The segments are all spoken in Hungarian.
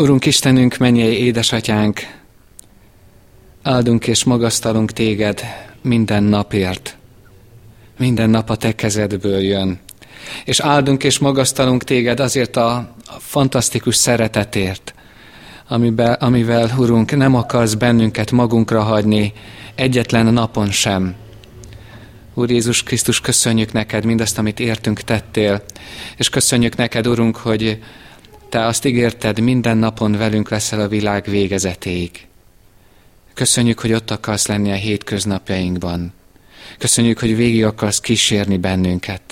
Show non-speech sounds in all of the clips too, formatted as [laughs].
Urunk Istenünk, mennyei édesatyánk, áldunk és magasztalunk téged minden napért. Minden nap a te kezedből jön. És áldunk és magasztalunk téged azért a, fantasztikus szeretetért, amivel, amivel, Urunk, nem akarsz bennünket magunkra hagyni egyetlen napon sem. Úr Jézus Krisztus, köszönjük neked mindazt, amit értünk tettél, és köszönjük neked, Urunk, hogy te azt ígérted, minden napon velünk leszel a világ végezetéig. Köszönjük, hogy ott akarsz lenni a hétköznapjainkban. Köszönjük, hogy végig akarsz kísérni bennünket.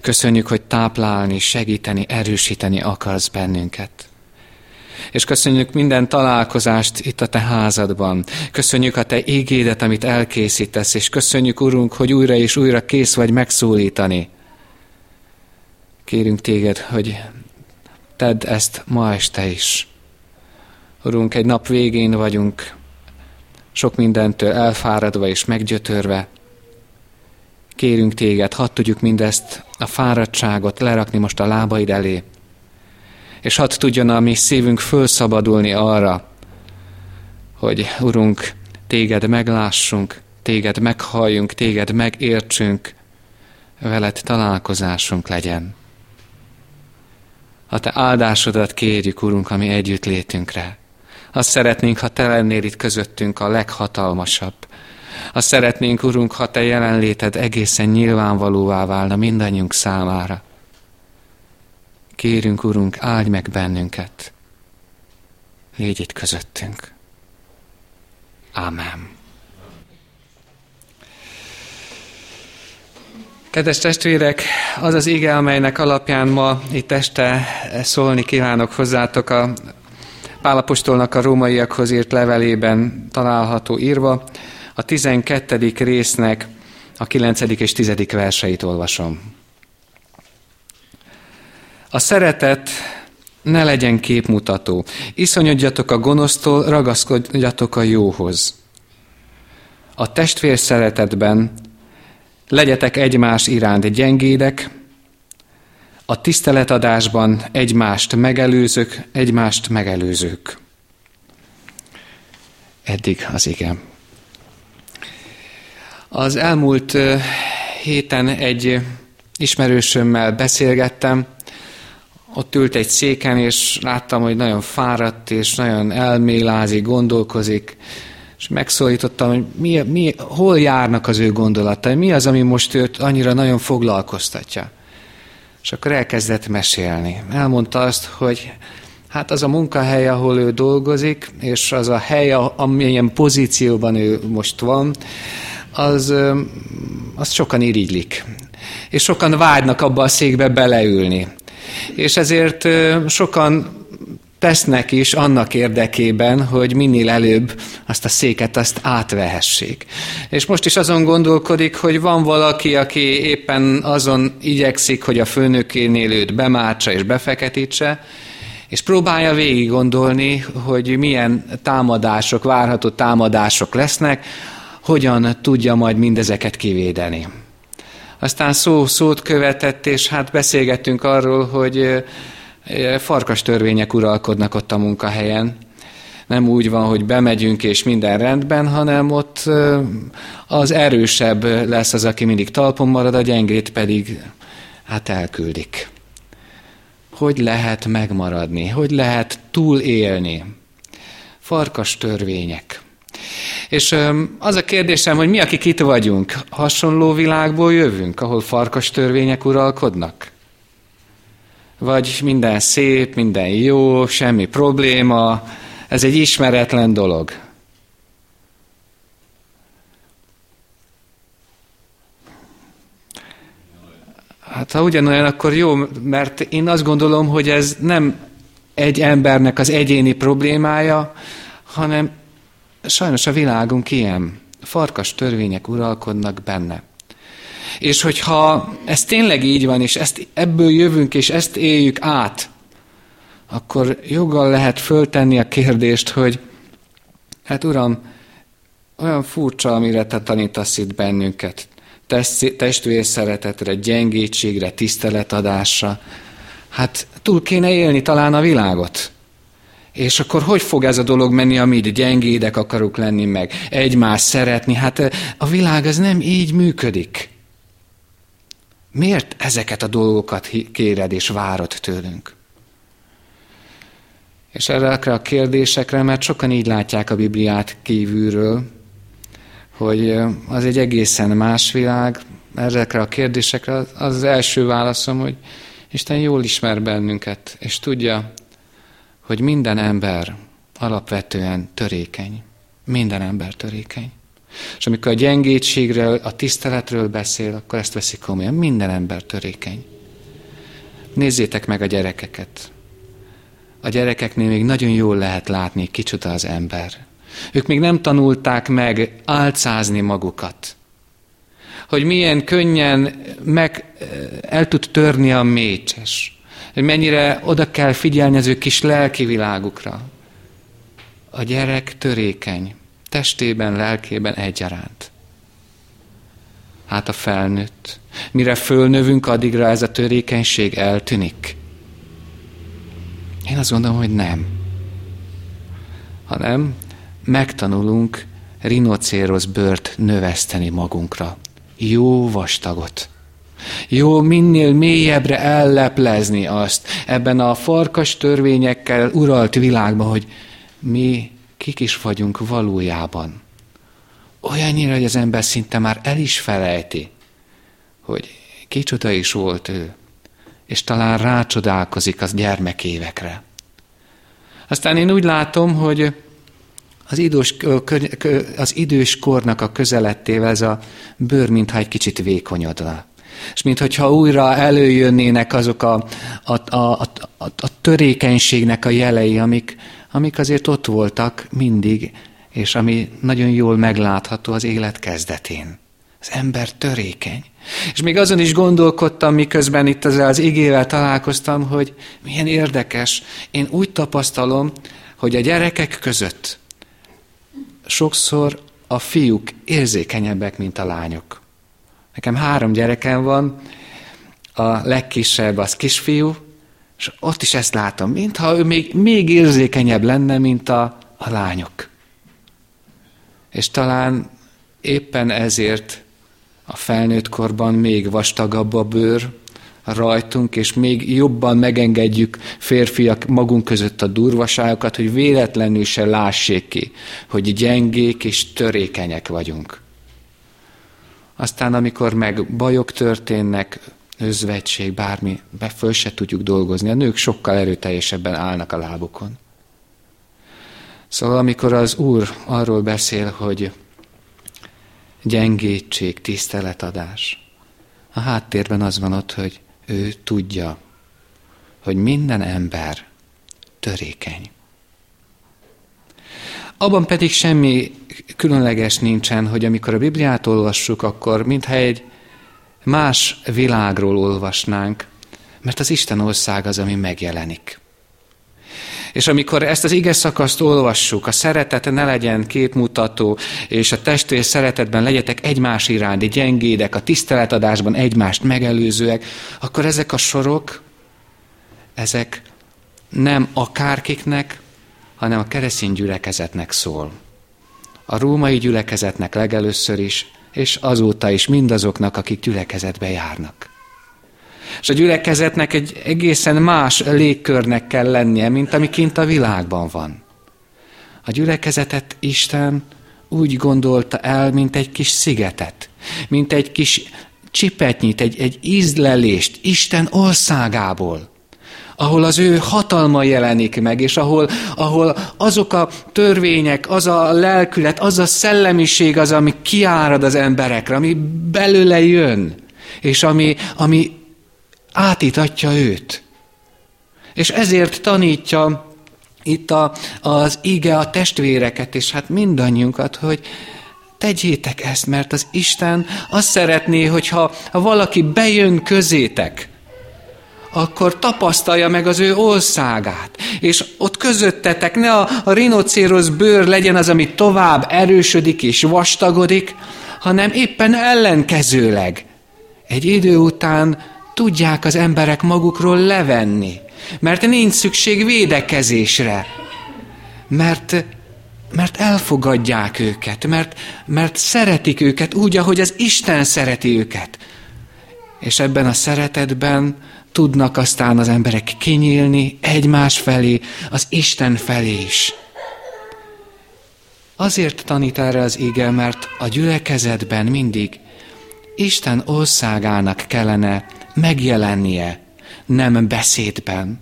Köszönjük, hogy táplálni, segíteni, erősíteni akarsz bennünket. És köszönjük minden találkozást itt a te házadban. Köszönjük a te ígédet, amit elkészítesz, és köszönjük, Urunk, hogy újra és újra kész vagy megszólítani. Kérünk téged, hogy tedd ezt ma este is. Urunk, egy nap végén vagyunk, sok mindentől elfáradva és meggyötörve. Kérünk téged, hadd tudjuk mindezt, a fáradtságot lerakni most a lábaid elé, és hadd tudjon a mi szívünk fölszabadulni arra, hogy Urunk, téged meglássunk, téged meghalljunk, téged megértsünk, veled találkozásunk legyen. A te áldásodat kérjük, Urunk, ami együtt létünkre. Azt szeretnénk, ha te lennél itt közöttünk a leghatalmasabb. Azt szeretnénk, Urunk, ha te jelenléted egészen nyilvánvalóvá válna mindannyiunk számára. Kérünk, Urunk, áldj meg bennünket. Légy itt közöttünk. Ámen. Kedves testvérek, az az ige, amelynek alapján ma itt este szólni kívánok hozzátok a Pálapostolnak a rómaiakhoz írt levelében található írva. A 12. résznek a 9. és 10. verseit olvasom. A szeretet ne legyen képmutató. Iszonyodjatok a gonosztól, ragaszkodjatok a jóhoz. A testvér szeretetben legyetek egymás iránt gyengédek, a tiszteletadásban egymást megelőzők, egymást megelőzők. Eddig az igen. Az elmúlt héten egy ismerősömmel beszélgettem, ott ült egy széken, és láttam, hogy nagyon fáradt, és nagyon elmélázik, gondolkozik, és megszólítottam, hogy mi, mi, hol járnak az ő gondolatai, mi az, ami most őt annyira nagyon foglalkoztatja. És akkor elkezdett mesélni. Elmondta azt, hogy hát az a munkahely, ahol ő dolgozik, és az a hely, amilyen pozícióban ő most van, az, az sokan irigylik. És sokan vágynak abba a székbe beleülni. És ezért sokan tesznek is annak érdekében, hogy minél előbb azt a széket azt átvehessék. És most is azon gondolkodik, hogy van valaki, aki éppen azon igyekszik, hogy a főnökénél őt bemártsa és befeketítse, és próbálja végig gondolni, hogy milyen támadások, várható támadások lesznek, hogyan tudja majd mindezeket kivédeni. Aztán szó szót követett, és hát beszélgettünk arról, hogy farkas törvények uralkodnak ott a munkahelyen. Nem úgy van, hogy bemegyünk és minden rendben, hanem ott az erősebb lesz az, aki mindig talpon marad, a gyengét pedig hát elküldik. Hogy lehet megmaradni? Hogy lehet túlélni? Farkas törvények. És az a kérdésem, hogy mi, akik itt vagyunk, hasonló világból jövünk, ahol farkas törvények uralkodnak? Vagy minden szép, minden jó, semmi probléma, ez egy ismeretlen dolog. Hát ha ugyanolyan, akkor jó, mert én azt gondolom, hogy ez nem egy embernek az egyéni problémája, hanem sajnos a világunk ilyen. Farkas törvények uralkodnak benne. És hogyha ez tényleg így van, és ezt, ebből jövünk, és ezt éljük át, akkor joggal lehet föltenni a kérdést, hogy hát Uram, olyan furcsa, amire te tanítasz itt bennünket. Testvér szeretetre, gyengétségre, tiszteletadásra. Hát túl kéne élni talán a világot. És akkor hogy fog ez a dolog menni, amit gyengédek akarok lenni meg, egymást szeretni? Hát a világ az nem így működik. Miért ezeket a dolgokat kéred és várod tőlünk? És erre a kérdésekre, mert sokan így látják a Bibliát kívülről, hogy az egy egészen más világ, ezekre a kérdésekre az első válaszom, hogy Isten jól ismer bennünket, és tudja, hogy minden ember alapvetően törékeny. Minden ember törékeny. És amikor a gyengétségről, a tiszteletről beszél, akkor ezt veszik komolyan. Minden ember törékeny. Nézzétek meg a gyerekeket. A gyerekeknél még nagyon jól lehet látni, kicsoda az ember. Ők még nem tanulták meg álcázni magukat. Hogy milyen könnyen meg el tud törni a mécses. Hogy mennyire oda kell figyelni az ő kis lelki világukra. A gyerek törékeny testében, lelkében egyaránt. Hát a felnőtt. Mire fölnövünk, addigra ez a törékenység eltűnik. Én azt gondolom, hogy nem. Hanem megtanulunk rinocérosz bőrt növeszteni magunkra. Jó vastagot. Jó minél mélyebbre elleplezni azt ebben a farkas törvényekkel uralt világban, hogy mi kik is vagyunk valójában. Olyannyira, hogy az ember szinte már el is felejti, hogy kicsoda is volt ő, és talán rácsodálkozik az gyermekévekre. Aztán én úgy látom, hogy az idős, az idős kornak a közelettével ez a bőr mintha egy kicsit vékonyodna. És mintha újra előjönnének azok a, a, a, a, a törékenységnek a jelei, amik, amik azért ott voltak mindig, és ami nagyon jól meglátható az élet kezdetén. Az ember törékeny. És még azon is gondolkodtam, miközben itt az, az igével találkoztam, hogy milyen érdekes. Én úgy tapasztalom, hogy a gyerekek között sokszor a fiúk érzékenyebbek, mint a lányok. Nekem három gyerekem van, a legkisebb az kisfiú, és ott is ezt látom, mintha ő még, még érzékenyebb lenne, mint a, a lányok. És talán éppen ezért a felnőtt korban még vastagabb a bőr rajtunk, és még jobban megengedjük férfiak magunk között a durvaságokat, hogy véletlenül se lássék ki, hogy gyengék és törékenyek vagyunk. Aztán, amikor meg bajok történnek, özvegység, bármi, be föl se tudjuk dolgozni. A nők sokkal erőteljesebben állnak a lábukon. Szóval amikor az Úr arról beszél, hogy gyengétség, tiszteletadás, a háttérben az van ott, hogy ő tudja, hogy minden ember törékeny. Abban pedig semmi különleges nincsen, hogy amikor a Bibliát olvassuk, akkor mintha egy más világról olvasnánk, mert az Isten ország az, ami megjelenik. És amikor ezt az ige szakaszt olvassuk, a szeretet ne legyen képmutató, és a testvér szeretetben legyetek egymás iránti gyengédek, a tiszteletadásban egymást megelőzőek, akkor ezek a sorok, ezek nem akárkiknek, hanem a keresztény gyülekezetnek szól. A római gyülekezetnek legelőször is, és azóta is mindazoknak, akik gyülekezetbe járnak. És a gyülekezetnek egy egészen más légkörnek kell lennie, mint ami kint a világban van. A gyülekezetet Isten úgy gondolta el, mint egy kis szigetet, mint egy kis csipetnyit, egy, egy ízlelést Isten országából ahol az ő hatalma jelenik meg, és ahol, ahol azok a törvények, az a lelkület, az a szellemiség az, ami kiárad az emberekre, ami belőle jön, és ami, ami átítatja őt. És ezért tanítja itt a, az ige a testvéreket, és hát mindannyiunkat, hogy tegyétek ezt, mert az Isten azt szeretné, hogyha ha valaki bejön közétek, akkor tapasztalja meg az ő országát. És ott közöttetek ne a, a rinocérosz bőr legyen az, ami tovább erősödik és vastagodik, hanem éppen ellenkezőleg. Egy idő után tudják az emberek magukról levenni, mert nincs szükség védekezésre, mert, mert elfogadják őket, mert, mert szeretik őket úgy, ahogy az Isten szereti őket. És ebben a szeretetben tudnak aztán az emberek kinyílni egymás felé, az Isten felé is. Azért tanít erre az ige, mert a gyülekezetben mindig Isten országának kellene megjelennie, nem beszédben,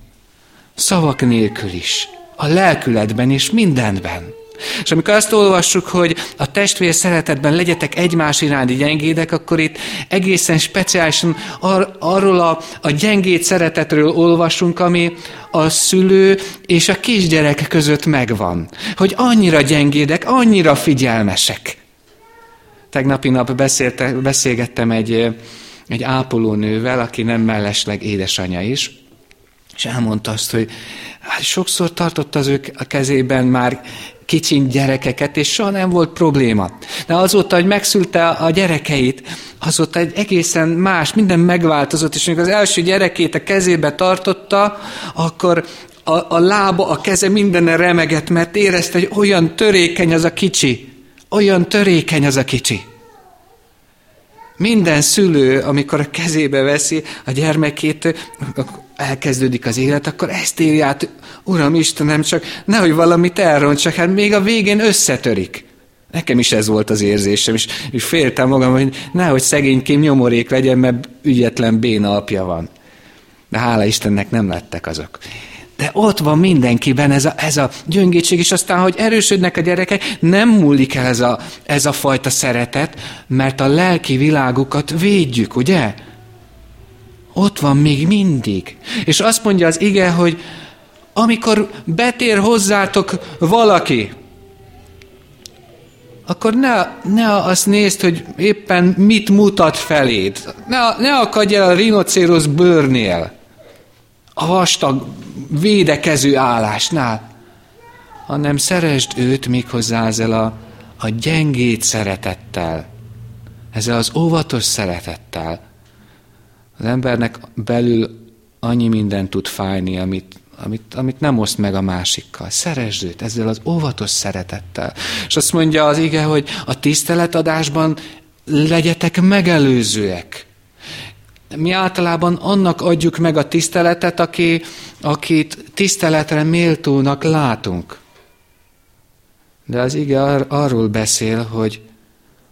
szavak nélkül is, a lelkületben és mindenben. És amikor azt olvassuk, hogy a testvér szeretetben legyetek egymás iránti gyengédek, akkor itt egészen speciálisan ar- arról a, a gyengéd szeretetről olvasunk, ami a szülő és a kisgyerek között megvan. Hogy annyira gyengédek, annyira figyelmesek. Tegnapi nap beszélte, beszélgettem egy, egy ápolónővel, aki nem mellesleg édesanyja is, és elmondta azt, hogy hát sokszor tartott az ők a kezében már kicsin gyerekeket, és soha nem volt probléma. De azóta, hogy megszülte a gyerekeit, azóta egy egészen más, minden megváltozott, és amikor az első gyerekét a kezébe tartotta, akkor a, a lába, a keze mindenre remegett, mert érezte, hogy olyan törékeny az a kicsi. Olyan törékeny az a kicsi. Minden szülő, amikor a kezébe veszi a gyermekét, elkezdődik az élet, akkor ezt éri át, Uram Istenem, csak nehogy valamit elrontsak, hát még a végén összetörik. Nekem is ez volt az érzésem, és, és féltem magam, hogy nehogy szegénykém nyomorék legyen, mert ügyetlen béna apja van. De hála Istennek nem lettek azok. De ott van mindenkiben ez a, ez a gyöngétség, és aztán, hogy erősödnek a gyerekek, nem múlik el ez a, ez a fajta szeretet, mert a lelki világukat védjük, ugye? Ott van még mindig. És azt mondja az ige, hogy amikor betér hozzátok valaki, akkor ne, ne azt nézd, hogy éppen mit mutat feléd. Ne, ne akadj el a rinocérosz bőrnél, a vastag védekező állásnál, hanem szeresd őt méghozzá ezzel a, a gyengét szeretettel, ezzel az óvatos szeretettel. Az embernek belül annyi minden tud fájni, amit, amit, amit nem oszt meg a másikkal. Szeresd őt ezzel az óvatos szeretettel. És azt mondja az ige, hogy a tiszteletadásban legyetek megelőzőek. Mi általában annak adjuk meg a tiszteletet, aki, akit tiszteletre méltónak látunk. De az ige ar- arról beszél, hogy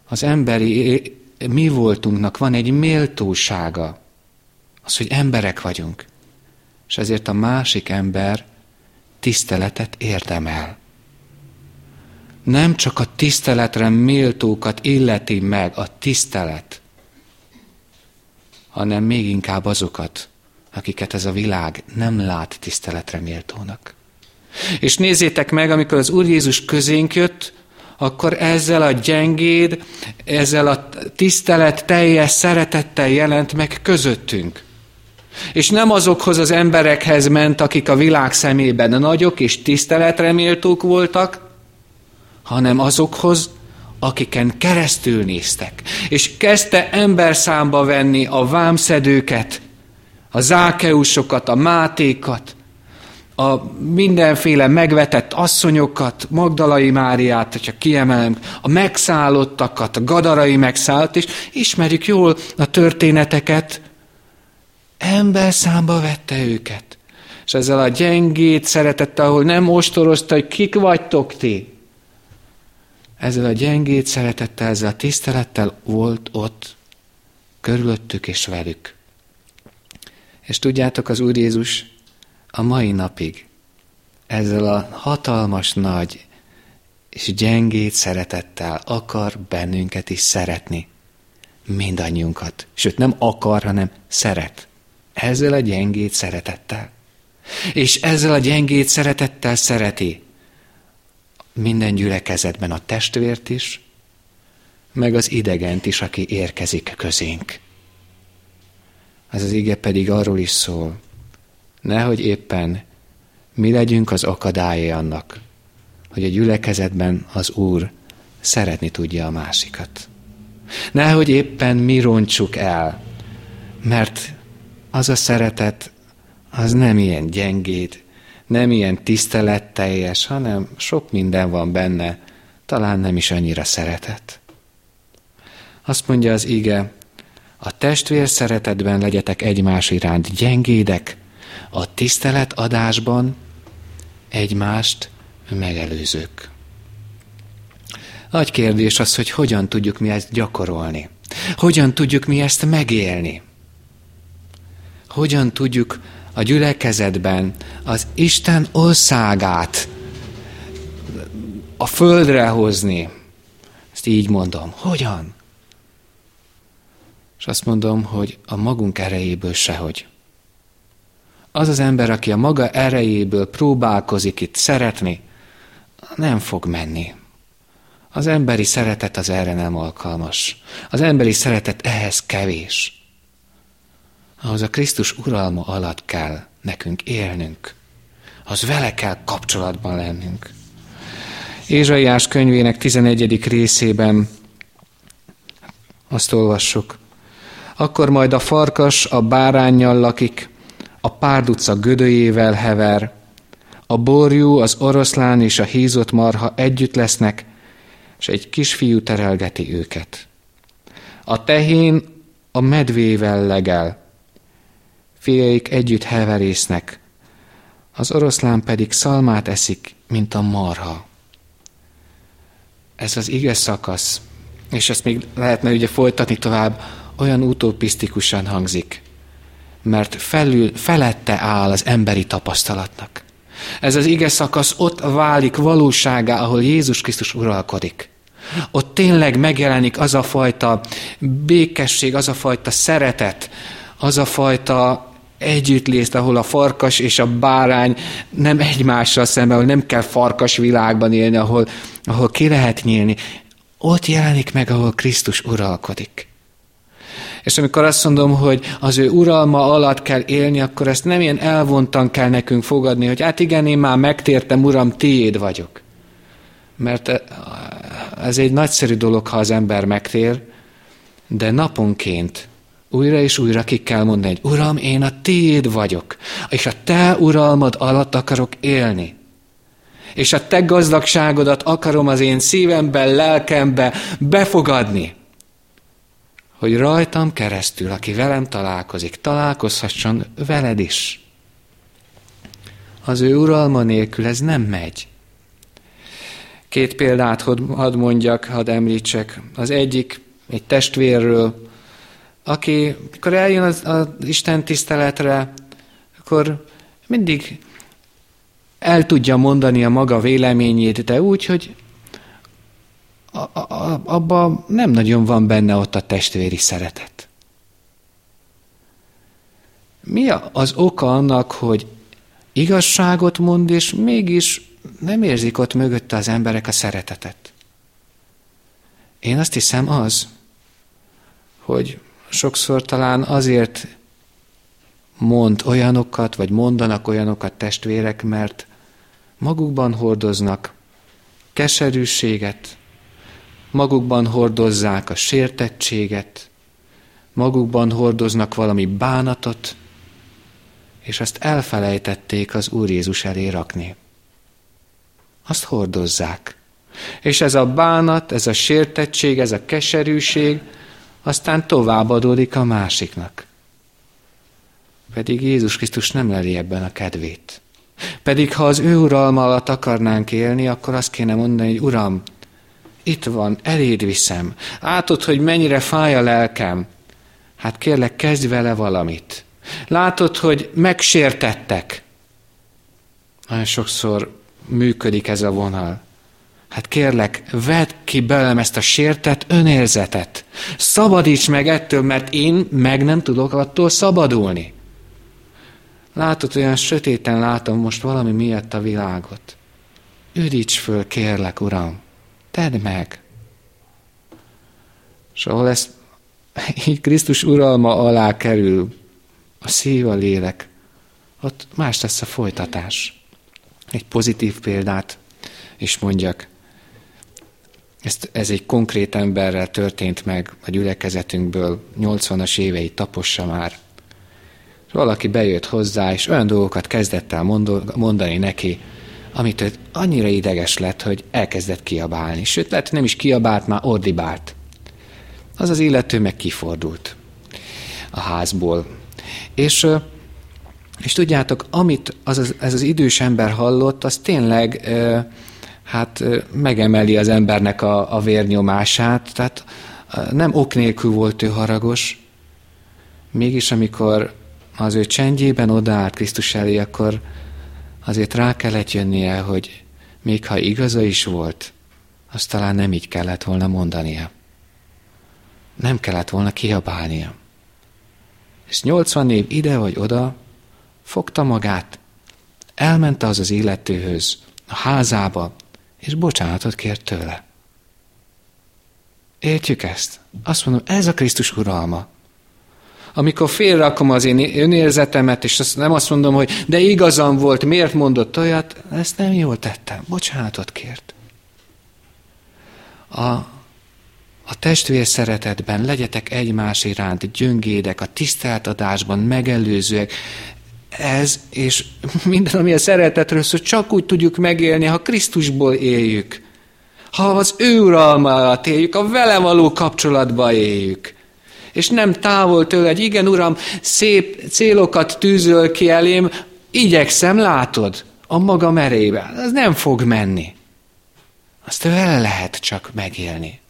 az emberi mi voltunknak van egy méltósága. Az, hogy emberek vagyunk. És ezért a másik ember tiszteletet érdemel. Nem csak a tiszteletre méltókat illeti meg a tisztelet, hanem még inkább azokat, akiket ez a világ nem lát tiszteletre méltónak. És nézzétek meg, amikor az Úr Jézus közénk jött, akkor ezzel a gyengéd, ezzel a tisztelet teljes szeretettel jelent meg közöttünk. És nem azokhoz az emberekhez ment, akik a világ szemében nagyok és tiszteletre méltók voltak, hanem azokhoz, akiken keresztül néztek. És kezdte ember számba venni a vámszedőket, a zákeusokat, a mátékat, a mindenféle megvetett asszonyokat, Magdalai Máriát, hogyha kiemelem, a megszállottakat, a gadarai megszállt, és ismerjük jól a történeteket, ember számba vette őket. És ezzel a gyengét szeretette, ahol nem ostorozta, hogy kik vagytok ti. Ezzel a gyengét szeretettel, ezzel a tisztelettel volt ott körülöttük és velük. És tudjátok, az Úr Jézus a mai napig ezzel a hatalmas nagy és gyengét szeretettel akar bennünket is szeretni. Mindannyiunkat. Sőt, nem akar, hanem szeret. Ezzel a gyengét szeretettel. És ezzel a gyengét szeretettel szereti minden gyülekezetben a testvért is, meg az idegent is, aki érkezik közénk. Ez az ige pedig arról is szól, nehogy éppen mi legyünk az akadályai annak, hogy a gyülekezetben az Úr szeretni tudja a másikat. Nehogy éppen mi roncsuk el, mert az a szeretet, az nem ilyen gyengéd, nem ilyen tiszteletteljes, hanem sok minden van benne, talán nem is annyira szeretet. Azt mondja az ige, a testvér szeretetben legyetek egymás iránt gyengédek, a tisztelet adásban egymást megelőzők. Nagy kérdés az, hogy hogyan tudjuk mi ezt gyakorolni. Hogyan tudjuk mi ezt megélni. Hogyan tudjuk a gyülekezetben az Isten országát a földre hozni. Ezt így mondom. Hogyan? És azt mondom, hogy a magunk erejéből sehogy. Az az ember, aki a maga erejéből próbálkozik itt szeretni, nem fog menni. Az emberi szeretet az erre nem alkalmas. Az emberi szeretet ehhez kevés. Ahhoz a Krisztus uralma alatt kell nekünk élnünk. Az vele kell kapcsolatban lennünk. Ézsaiás könyvének 11. részében azt olvassuk. Akkor majd a farkas a bárányjal lakik, a párduca gödőjével hever, a borjú, az oroszlán és a hízott marha együtt lesznek, és egy kisfiú terelgeti őket. A tehén a medvével legel, fiaik együtt heverésznek, az oroszlán pedig szalmát eszik, mint a marha. Ez az ige szakasz, és ezt még lehetne ugye folytatni tovább, olyan utopisztikusan hangzik, mert felül, felette áll az emberi tapasztalatnak. Ez az ige szakasz ott válik valóságá, ahol Jézus Krisztus uralkodik. Ott tényleg megjelenik az a fajta békesség, az a fajta szeretet, az a fajta együttlést, ahol a farkas és a bárány nem egymással szemben, ahol nem kell farkas világban élni, ahol, ahol ki lehet nyílni. Ott jelenik meg, ahol Krisztus uralkodik. És amikor azt mondom, hogy az ő uralma alatt kell élni, akkor ezt nem ilyen elvontan kell nekünk fogadni, hogy hát igen, én már megtértem, uram, tiéd vagyok. Mert ez egy nagyszerű dolog, ha az ember megtér, de naponként újra és újra ki kell mondani, hogy Uram, én a tiéd vagyok, és a te uralmad alatt akarok élni. És a te gazdagságodat akarom az én szívemben, lelkembe befogadni. Hogy rajtam keresztül, aki velem találkozik, találkozhasson veled is. Az ő uralma nélkül ez nem megy. Két példát hadd mondjak, hadd említsek. Az egyik egy testvérről, aki, amikor eljön az, az Isten tiszteletre, akkor mindig el tudja mondani a maga véleményét, de úgy, hogy a, abban nem nagyon van benne ott a testvéri szeretet. Mi az oka annak, hogy igazságot mond, és mégis nem érzik ott mögötte az emberek a szeretetet? Én azt hiszem az, hogy sokszor talán azért mond olyanokat, vagy mondanak olyanokat testvérek, mert magukban hordoznak keserűséget, magukban hordozzák a sértettséget, magukban hordoznak valami bánatot, és azt elfelejtették az Úr Jézus elé rakni. Azt hordozzák. És ez a bánat, ez a sértettség, ez a keserűség, aztán továbbadódik a másiknak. Pedig Jézus Krisztus nem leli ebben a kedvét. Pedig ha az ő uralma alatt akarnánk élni, akkor azt kéne mondani, hogy Uram, itt van, eléd viszem. Látod, hogy mennyire fáj a lelkem. Hát kérlek, kezdj vele valamit. Látod, hogy megsértettek. Nagyon sokszor működik ez a vonal. Hát kérlek, vedd ki belem ezt a sértett önérzetet. Szabadíts meg ettől, mert én meg nem tudok attól szabadulni. Látod, olyan sötéten látom most valami miatt a világot. Üdíts föl, kérlek, Uram. Tedd meg. És ahol ez [laughs] így Krisztus uralma alá kerül, a szív, a lélek, ott más lesz a folytatás. Egy pozitív példát is mondjak. Ezt, ez egy konkrét emberrel történt meg a gyülekezetünkből, 80-as évei tapossa már. valaki bejött hozzá, és olyan dolgokat kezdett el mondani neki, amit ő annyira ideges lett, hogy elkezdett kiabálni. Sőt, lehet, nem is kiabált, már ordibált. Az az illető meg kifordult a házból. És, és tudjátok, amit az, az, ez az idős ember hallott, az tényleg hát megemeli az embernek a, a vérnyomását, tehát nem ok nélkül volt ő haragos, mégis amikor az ő csendjében odaállt Krisztus elé, akkor azért rá kellett jönnie, hogy még ha igaza is volt, azt talán nem így kellett volna mondania. Nem kellett volna kiabálnia. És 80 év ide vagy oda fogta magát, elment az az illetőhöz, a házába, és bocsánatot kért tőle. Értjük ezt? Azt mondom, ez a Krisztus uralma. Amikor félrakom az én önérzetemet, és azt nem azt mondom, hogy de igazam volt, miért mondott olyat, ezt nem jól tettem, bocsánatot kért. A, a testvér szeretetben legyetek egymás iránt gyöngédek, a tiszteltadásban megelőzőek, ez és minden, ami a szeretetről szól, csak úgy tudjuk megélni, ha Krisztusból éljük. Ha az ő uralma alatt éljük, a vele való kapcsolatba éljük. És nem távol tőle, hogy igen, uram, szép célokat tűzöl ki elém, igyekszem, látod, a maga merében. Az nem fog menni. Azt vele lehet csak megélni.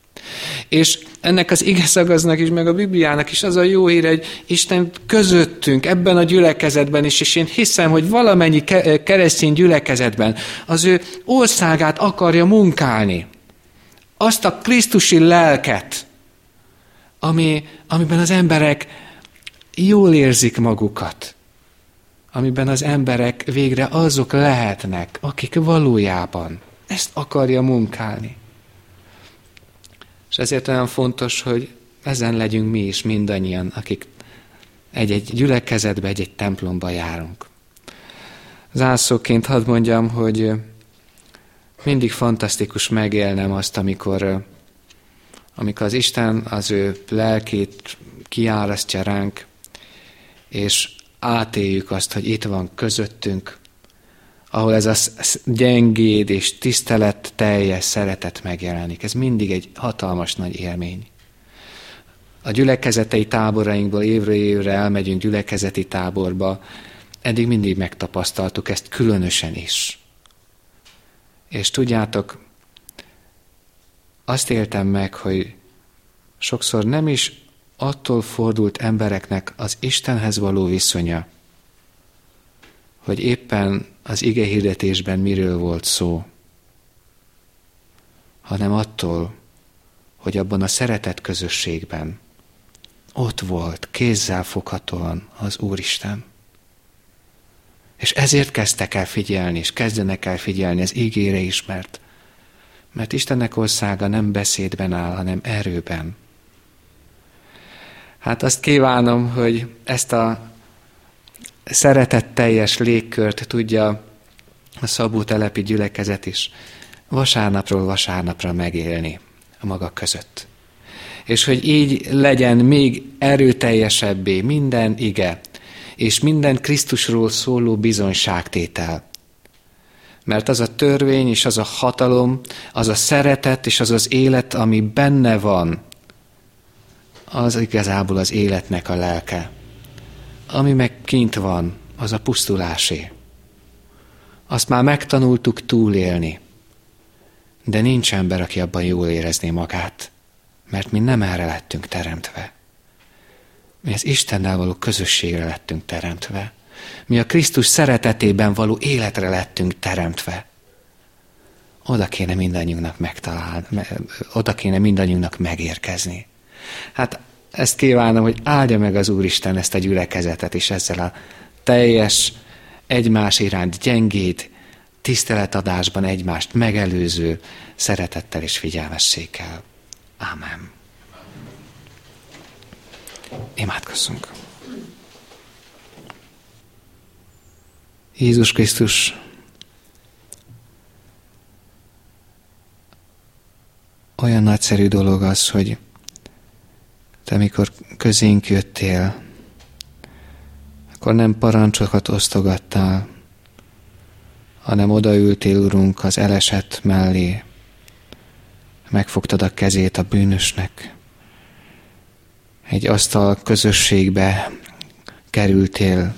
És ennek az igeszagaznak is, meg a Bibliának is az a jó hír, hogy Isten közöttünk, ebben a gyülekezetben is, és én hiszem, hogy valamennyi keresztény gyülekezetben az ő országát akarja munkálni. Azt a Krisztusi lelket, ami, amiben az emberek jól érzik magukat, amiben az emberek végre azok lehetnek, akik valójában ezt akarja munkálni. És ezért olyan fontos, hogy ezen legyünk mi is mindannyian, akik egy-egy gyülekezetbe, egy-egy templomba járunk. Zászóként hadd mondjam, hogy mindig fantasztikus megélnem azt, amikor, amikor az Isten az ő lelkét kiárasztja ránk, és átéljük azt, hogy itt van közöttünk, ahol ez a gyengéd és tisztelet teljes szeretet megjelenik. Ez mindig egy hatalmas nagy élmény. A gyülekezetei táborainkból évről évre elmegyünk gyülekezeti táborba, eddig mindig megtapasztaltuk ezt különösen is. És tudjátok, azt éltem meg, hogy sokszor nem is attól fordult embereknek az Istenhez való viszonya, hogy éppen az ige hirdetésben miről volt szó, hanem attól, hogy abban a szeretet közösségben ott volt, kézzel foghatóan az Úristen. És ezért kezdtek el figyelni, és kezdenek el figyelni az ígére is, mert, mert Istennek országa nem beszédben áll, hanem erőben. Hát azt kívánom, hogy ezt a szeretetteljes légkört tudja a Szabó telepi gyülekezet is vasárnapról vasárnapra megélni a maga között. És hogy így legyen még erőteljesebbé minden ige, és minden Krisztusról szóló bizonyságtétel. Mert az a törvény és az a hatalom, az a szeretet és az az élet, ami benne van, az igazából az életnek a lelke. Ami meg kint van, az a pusztulásé. Azt már megtanultuk túlélni. De nincs ember, aki abban jól érezné magát, mert mi nem erre lettünk teremtve. Mi az Istennel való közösségre lettünk teremtve. Mi a Krisztus szeretetében való életre lettünk teremtve. Oda kéne mindannyiunknak megtalálni, oda kéne mindannyiunknak megérkezni. Hát ezt kívánom, hogy áldja meg az Úristen ezt a gyülekezetet, és ezzel a teljes, egymás iránt gyengéd, tiszteletadásban egymást megelőző szeretettel és figyelmességgel. Ámen. Imádkozzunk. Jézus Krisztus, olyan nagyszerű dolog az, hogy te mikor közénk jöttél, akkor nem parancsokat osztogattál, hanem odaültél, Urunk, az elesett mellé, megfogtad a kezét a bűnösnek, egy asztal közösségbe kerültél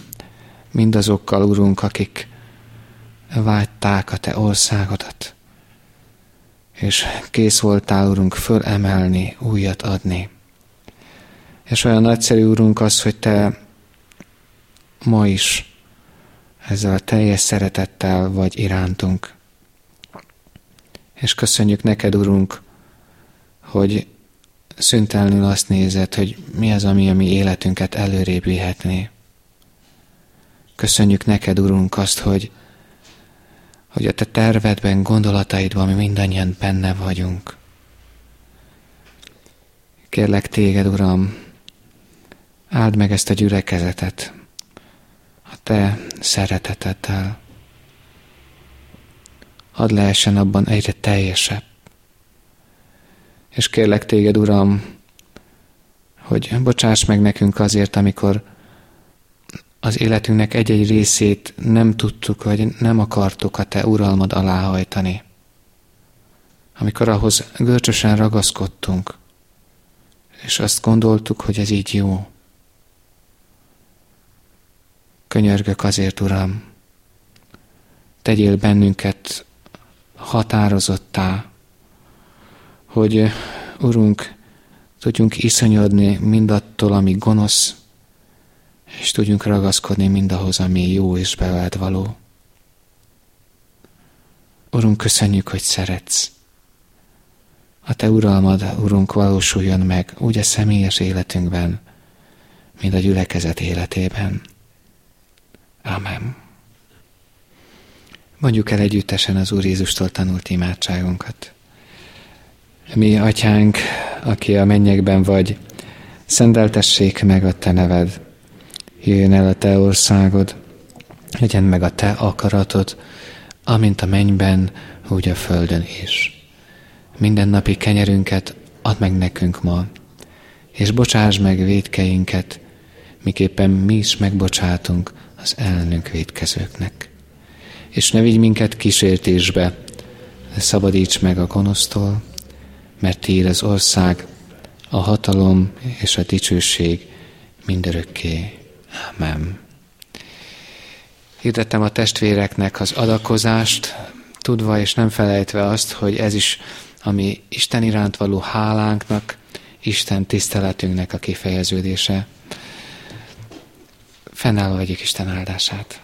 mindazokkal, Urunk, akik vágyták a Te országodat, és kész voltál, Urunk, fölemelni, újat adni. És olyan nagyszerű, Urunk, az, hogy Te ma is ezzel a teljes szeretettel vagy irántunk. És köszönjük neked, Urunk, hogy szüntelenül azt nézed, hogy mi az, ami a mi életünket előrébb vihetné. Köszönjük neked, Urunk, azt, hogy, hogy a te tervedben, gondolataidban mi mindannyian benne vagyunk. Kérlek téged, Uram, áld meg ezt a gyülekezetet a te szereteteddel. Hadd lehessen abban egyre teljesebb. És kérlek téged, Uram, hogy bocsáss meg nekünk azért, amikor az életünknek egy-egy részét nem tudtuk, vagy nem akartuk a Te uralmad aláhajtani. Amikor ahhoz görcsösen ragaszkodtunk, és azt gondoltuk, hogy ez így jó. Könyörgök azért, Uram, tegyél bennünket határozottá, hogy, Urunk, tudjunk iszonyodni mindattól, ami gonosz, és tudjunk ragaszkodni mindahhoz, ami jó és bevált való. Urunk, köszönjük, hogy szeretsz. A Te uralmad, Urunk, valósuljon meg úgy a személyes életünkben, mint a gyülekezet életében. Amen. Mondjuk el együttesen az Úr Jézustól tanult imádságunkat. Mi, Atyánk, aki a mennyekben vagy, szenteltessék meg a Te neved, jöjjön el a Te országod, legyen meg a Te akaratod, amint a mennyben, úgy a földön is. Minden napi kenyerünket add meg nekünk ma, és bocsáss meg védkeinket, miképpen mi is megbocsátunk az ellenünk védkezőknek. És ne vigy minket kísértésbe, de szabadíts meg a gonosztól, mert Tiéd az ország, a hatalom és a dicsőség mindörökké. Amen. Hirdettem a testvéreknek az adakozást, tudva és nem felejtve azt, hogy ez is, ami Isten iránt való hálánknak, Isten tiszteletünknek a kifejeződése. Fennállva vegyük Isten áldását.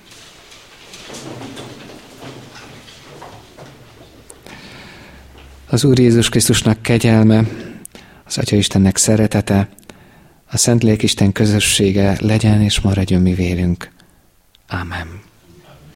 Az Úr Jézus Krisztusnak kegyelme, az Atya Istennek szeretete, a Szentlélek Isten közössége legyen és maradjon mi vélünk. Amen.